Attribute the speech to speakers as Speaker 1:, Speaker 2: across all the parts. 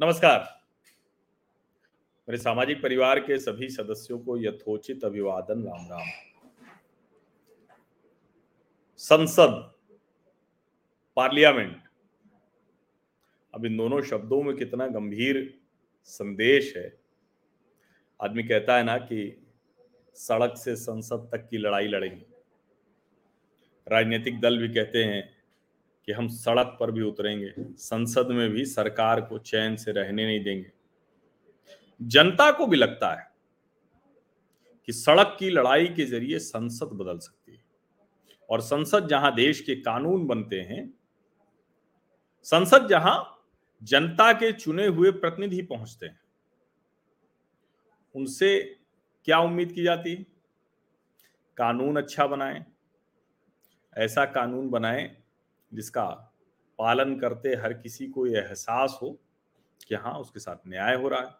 Speaker 1: नमस्कार। मेरे सामाजिक परिवार के सभी सदस्यों को यथोचित अभिवादन, राम राम। संसद, पार्लियामेंट। अब इन दोनों शब्दों में कितना गंभीर संदेश है। आदमी कहता है ना कि सड़क से संसद तक की लड़ाई लड़ेंगे। राजनीतिक दल भी कहते हैं कि हम सड़क पर भी उतरेंगे, संसद में भी सरकार को चैन से रहने नहीं देंगे। जनता को भी लगता है कि सड़क की लड़ाई के ज़रिए संसद बदल सकती है। और संसद जहाँ देश के कानून बनते हैं, संसद जहाँ जनता के चुने हुए प्रतिनिधि पहुँचते हैं, उनसे क्या उम्मीद की जाती है? कानून अच्छा बनाए, ऐसा कानून बनाए जिसका पालन करते हर किसी को यह एहसास हो कि हाँ उसके साथ न्याय हो रहा है।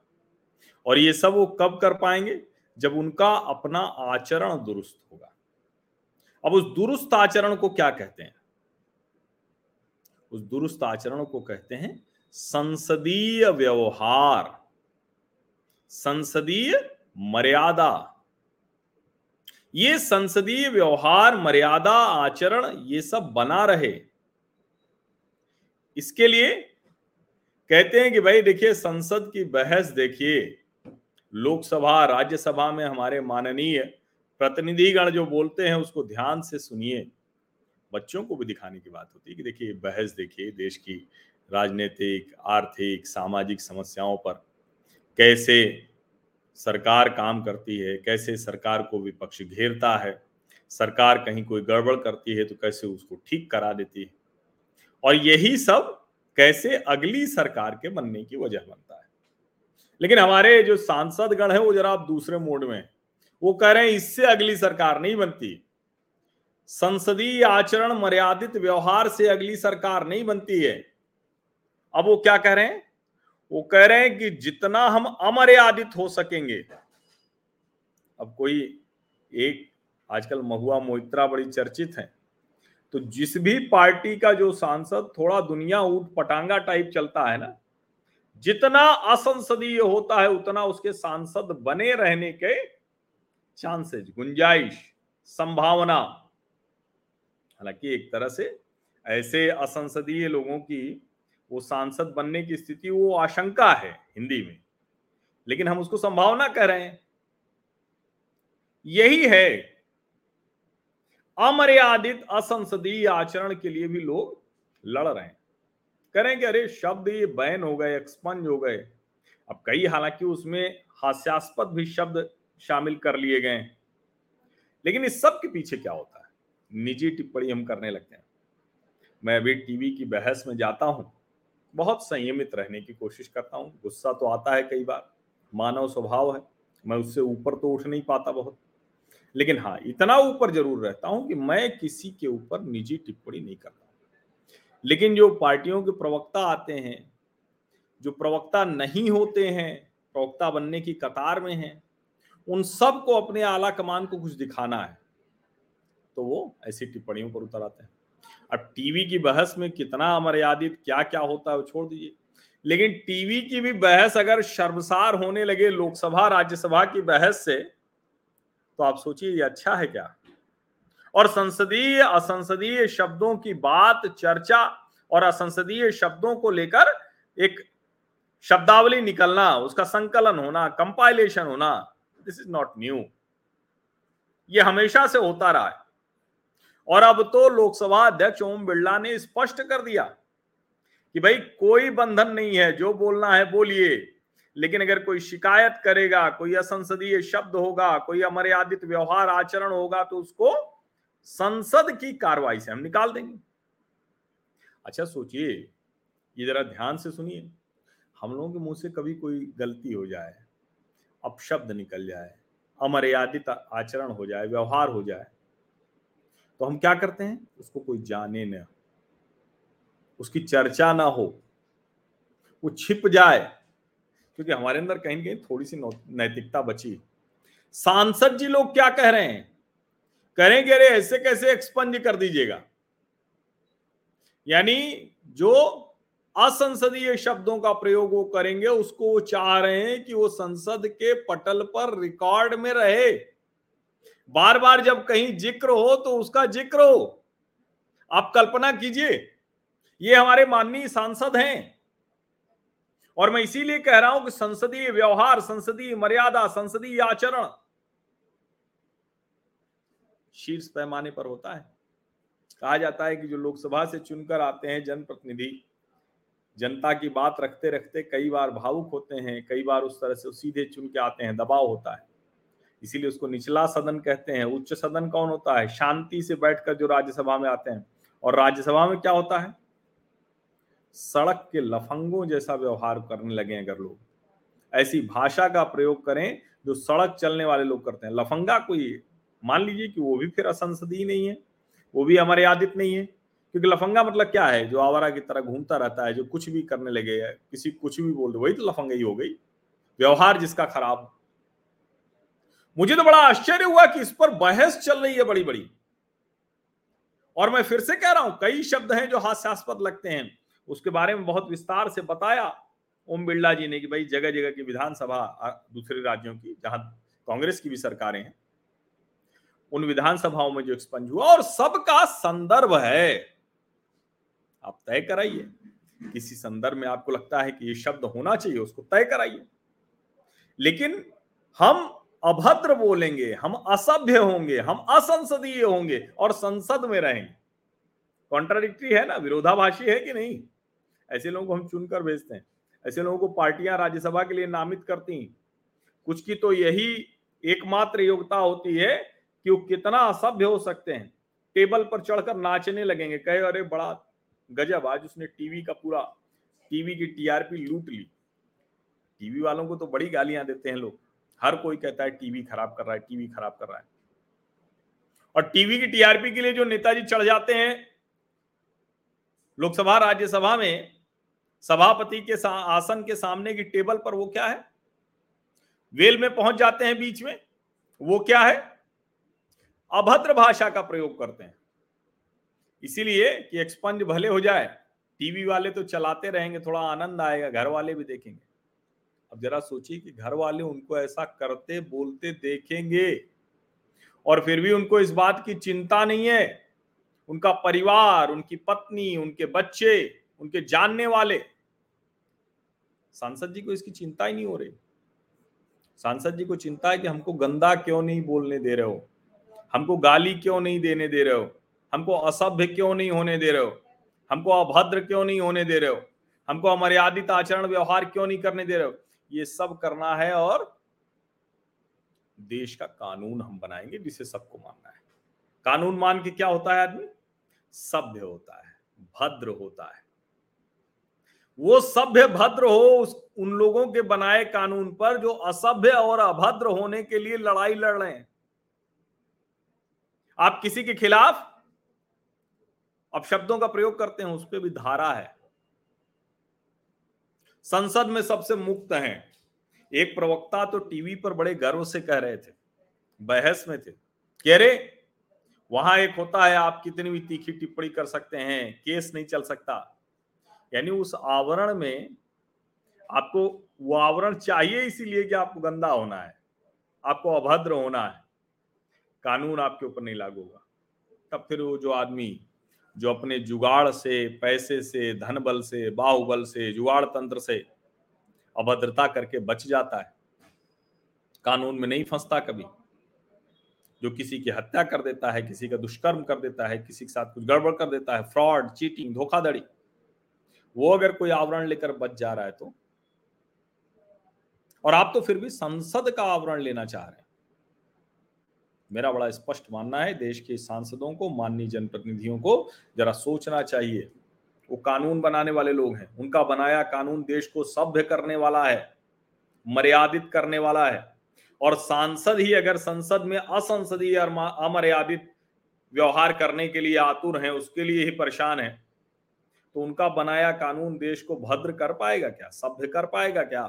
Speaker 1: और ये सब वो कब कर पाएँगे? जब उनका अपना आचरण दुरुस्त होगा। अब उस दुरुस्त आचरण को क्या कहते हैं? उस दुरुस्त आचरण को कहते हैं संसदीय व्यवहार। संसदीय मर्यादा। ये संसदीय व्यवहार, मर्यादा आचरण ये सब बना रहे इसके लिए कहते हैं कि भाई देखिए, संसद की बहस देखिए, लोकसभा, राज्यसभा में हमारे माननीय प्रतिनिधिगण जो बोलते हैं, उसको ध्यान से सुनिए। बच्चों को भी दिखाने की बात होती है कि देखिए, बहस देखिए, देश की राजनीतिक, आर्थिक, सामाजिक समस्याओं पर कैसे सरकार काम करती है, कैसे सरकार को विपक्ष घेरता है, सरकार कहीं कोई गड़बड़ करती है तो कैसे उसको ठीक करा देती है। और यही सब कैसे अगली सरकार के बनने की वजह बनता है। लेकिन हमारे जो सांसद गण है, वो जरा आप दूसरे मोड में वो कह रहे हैं, इससे अगली सरकार नहीं बनती। संसदीय आचरण मर्यादित व्यवहार से अगली सरकार नहीं बनती है। अब वो क्या कह रहे हैं? वो कह रहे हैं कि जितना हम अमर्यादित हो सकेंगे। अब कोई एक आजकल महुआ मोहित्रा बड़ी चर्चित है। तो जिस भी पार्टी का जो सांसद थोड़ा दुनिया ऊट पटांगा टाइप चलता है ना, जितना असंसदीय होता है, उतना उसके सांसद बने रहने के चांसेस गुंजाइश, संभावना। हालाँकि एक तरह से ऐसे असंसदीय लोगों की वो सांसद बनने की स्थिति, वो आशंका है हिंदी में। लेकिन हम उसको संभावना कह रहे हैं। यही है अमर्यादित असंसदीय आचरण के लिए भी लोग लड़ रहे हैं। करें कि अरे शब्द ये बैन हो गए एक्सपंज हो गए। अब कई हालाँकि उसमें हास्यास्पद भी शब्द शामिल कर लिए गए लेकिन इस सब के पीछे क्या होता है? निजी टिप्पणी हम करने लगते हैं। मैं अभी टीवी की बहस में जाता हूँ, बहुत संयमित रहने की कोशिश करता हूँ। गुस्सा तो आता है कई बार, मानव स्वभाव है, मैं उससे ऊपर तो उठ नहीं पाता बहुत। लेकिन हाँ इतना ऊपर ज़रूर रहता हूँ कि मैं किसी के ऊपर निजी टिप्पणी नहीं करता लेकिन जो पार्टियों के प्रवक्ता आते हैं, जो प्रवक्ता नहीं होते हैं, प्रवक्ता बनने की कतार में हैं, उन सबको अपने आला कमान को कुछ दिखाना है तो वो ऐसी टिप्पणियों पर उतर आते हैं। अब टीवी की बहस में कितना अमर्यादित क्या क्या होता है वो छोड़ दीजिए। लेकिन टीवी की भी बहस अगर शर्मसार होने लगे लोकसभा, राज्यसभा की बहस से तो आप सोचिए, ये अच्छा है क्या? और संसदीय, असंसदीय शब्दों की बात, चर्चा और असंसदीय शब्दों को लेकर एक शब्दावली निकलना, उसका संकलन होना कंपाइलेशन होना दिस इज़ नॉट न्यू ये हमेशा से होता रहा है। और अब तो लोकसभा अध्यक्ष ओम बिरला ने स्पष्ट कर दिया कि भाई कोई बंधन नहीं है, जो बोलना है बोलिए। लेकिन अगर कोई शिकायत करेगा, कोई असंसदीय शब्द होगा, कोई अमर्यादित व्यवहार आचरण होगा तो उसको संसद की कार्रवाई से हम निकाल देंगे। अच्छा सोचिए, ये जरा ध्यान से सुनिए। हम लोगों के मुँह से कभी कोई गलती हो जाए, अपशब्द निकल जाए अमर्यादित आचरण हो जाए, व्यवहार हो जाए तो हम क्या करते हैं? उसको कोई जाने न, उसकी चर्चा ना हो, वो छिप जाए क्योंकि हमारे अंदर कहीं कहीं थोड़ी सी नैतिकता बची। सांसद जी लोग क्या कह रहे हैं? करेंगे अरे ऐसे कैसे एक्सपंज कर दीजिएगा? यानी जो असंसदीय शब्दों का प्रयोग वो करेंगे, उसको वो चाह रहे हैं कि वो संसद के पटल पर रिकॉर्ड में रहे। बार बार जब कहीं ज़िक्र हो तो उसका ज़िक्र हो। आप कल्पना कीजिए, ये हमारे माननीय सांसद हैं। और मैं इसीलिए कह रहा हूँ कि संसदीय व्यवहार, संसदीय मर्यादा, संसदीय आचरण शीर्ष पैमाने पर होता है। कहा जाता है कि जो लोकसभा से चुनकर आते हैं जनप्रतिनिधि, जनता की बात रखते रखते कई बार भावुक होते हैं, कई बार उस तरह से सीधे चुन के आते हैं, दबाव होता है। इसीलिए उसको निचला सदन कहते हैं, उच्च सदन कौन होता है? शांति से बैठकर जो राज्यसभा में आते हैं। और राज्यसभा में क्या होता है? सड़क के लफंगों जैसा व्यवहार करने लगे अगर लोग। ऐसी भाषा का प्रयोग करें जो सड़क चलने वाले लोग करते हैं। लफंगा कोई मान लीजिए कि वो भी फिर असंसदीय नहीं है, वो भी अमर्यादित नहीं है, क्योंकि लफंगा मतलब क्या है? जो आवारा की तरह घूमता रहता है, जो कुछ भी करने लगे है, किसी कुछ भी बोल दो, वही तो लफंगा ही हो गई। व्यवहार जिसका खराब। मुझे तो बड़ा आश्चर्य हुआ कि इस पर बहस चल रही है बड़ी बड़ी और मैं फिर से कह रहा हूँ, कई शब्द हैं जो हास्यास्पद लगते हैं। उसके बारे में बहुत विस्तार से बताया ओम बिरला जी ने कि भाई जगह जगह की विधानसभा दूसरे राज्यों की, जहाँ कांग्रेस की भी सरकारें हैं, उन विधानसभाओं में जो एक्सपंज हुआ, और सबका संदर्भ है। आप तय कराइए, किसी संदर्भ में आपको लगता है कि ये शब्द होना चाहिए, उसको तय कराइए। लेकिन हम अभद्र बोलेंगे, हम असभ्य होंगे, हम असंसदीय होंगे, और संसद में रहेंगे। कॉन्ट्राडिक्टरी है ना? विरोधाभाषी है कि नहीं? ऐसे लोगों को हम चुनकर भेजते हैं। ऐसे लोगों को पार्टियाँ राज्यसभा के लिए नामित करती हैं। कुछ की तो यही एकमात्र योग्यता होती है कि वो कितना असभ्य हो सकते हैं। टेबल पर चढ़कर नाचने लगेंगे, कहे, अरे, बड़ा गजब, आज उसने टीवी का पूरा, टीवी की टीआरपी लूट ली। टीवी वालों को तो बड़ी गालियाँ देते हैं लोग। हर कोई कहता है, टीवी खराब कर रहा है, टीवी खराब कर रहा है। और टीवी की टीआरपी के लिए जो नेताजी चढ़ जाते हैं, लोकसभा, राज्यसभा में सभापति के आसन के सामने की टेबल पर वो क्या है? वेल में पहुँच जाते हैं बीच में। वो क्या है? अभद्र भाषा का प्रयोग करते हैं। इसीलिए कि एक्सपंज भले हो जाए, टीवी वाले तो चलाते रहेंगे, थोड़ा आनंद आएगा, घर वाले भी देखेंगे। अब जरा सोचिए कि घर वाले उनको ऐसा करते, बोलते, देखेंगे, और फिर भी उनको इस बात की चिंता नहीं है। उनका परिवार, उनकी पत्नी, उनके बच्चे उनके जानने वाले। सांसद जी को इसकी चिंता ही नहीं हो रही। सांसद जी को चिंता है कि हमको गंदा क्यों नहीं बोलने दे रहे हो? हमको गाली क्यों नहीं देने दे रहे हो? हमको असभ्य क्यों नहीं होने दे रहे हो? हमको अभद्र क्यों नहीं होने दे रहे हो? हमको अमर्यादित आचरण व्यवहार क्यों नहीं करने दे रहे हो? ये सब करना है और देश का कानून हम बनाएँगे जिसे सबको मानना है। कानून मान के क्या होता है आदमी? सभ्य होता है, भद्र होता है। वो सभ्य भद्र हो उस, उन लोगों के बनाए कानून पर जो असभ्य और अभद्र होने के लिए लड़ाई लड़ रहे हैं। आप किसी के खिलाफ अब शब्दों का प्रयोग करते हैं, उस पर भी धारा है। संसद में सबसे मुक्त हैं। एक प्रवक्ता तो टीवी पर बड़े गर्व से कह रहे थे, बहस में थे। कह रहे, वहाँ एक होता है, आप कितनी भी तीखी टिप्पणी कर सकते हैं, केस नहीं चल सकता। यानी उस आवरण में आपको वो आवरण चाहिए इसीलिए कि आपको गंदा होना है, आपको अभद्र होना है, कानून आपके ऊपर नहीं लागू होगा। तब फिर वो जो आदमी जो अपने जुगाड़ से, पैसे से धन बल से, बाहुबल से, जुगाड़ तंत्र से अभद्रता करके बच जाता है, कानून में नहीं फंसता कभी। जो किसी की हत्या कर देता है, किसी का दुष्कर्म कर देता है, किसी के साथ कुछ गड़बड़ कर देता है, फ्रॉड, चीटिंग, धोखाधड़ी वो अगर कोई आवरण लेकर बच जा रहा है तो? और आप तो फिर भी संसद का आवरण लेना चाह रहे हैं। मेरा बड़ा स्पष्ट मानना है, देश के सांसदों को, माननीय जनप्रतिनिधियों को जरा सोचना चाहिए। वो कानून बनाने वाले लोग हैं। उनका बनाया कानून देश को सभ्य करने वाला है, मर्यादित करने वाला है। और सांसद ही अगर संसद में असंसदीय और अमर्यादित व्यवहार करने के लिए आतुर हैं, उसके लिए ही परेशान है। तो उनका बनाया कानून देश को भद्र कर पाएगा क्या? सभ्य कर पाएगा क्या?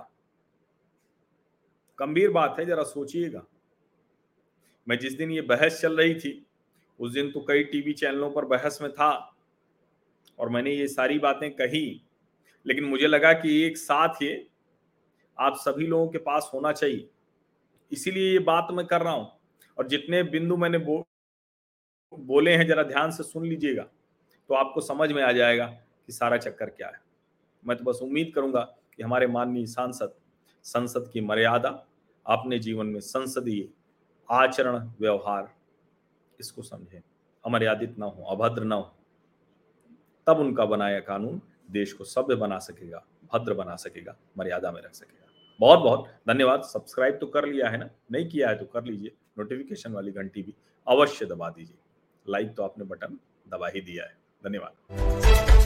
Speaker 1: गंभीर बात है जरा सोचिएगा। मैं जिस दिन ये बहस चल रही थी उस दिन तो कई टीवी चैनलों पर बहस में था और मैंने ये सारी बातें कही लेकिन मुझे लगा कि एक साथ ये आप सभी लोगों के पास होना चाहिए। इसीलिए ये बात मैं कर रहा हूँ और जितने बिंदु मैंने बो, बोले हैं जरा ध्यान से सुन लीजिएगा तो आपको समझ में आ जाएगा। कि सारा चक्कर क्या है? मैं तो बस उम्मीद करूँगा कि हमारे माननीय सांसद, संसद की मर्यादा, अपने जीवन में संसदीय आचरण, व्यवहार, इसको समझें। अमर्यादित ना हो, अभद्र ना हो, तब उनका बनाया कानून देश को सभ्य बना सकेगा, भद्र बना सकेगा, मर्यादा में रख सकेगा। बहुत बहुत धन्यवाद। सब्सक्राइब तो कर लिया है ना? नहीं किया है तो कर लीजिए। नोटिफिकेशन वाली घंटी भी अवश्य दबा दीजिए। लाइक तो आपने बटन दबा ही दिया है। धन्यवाद।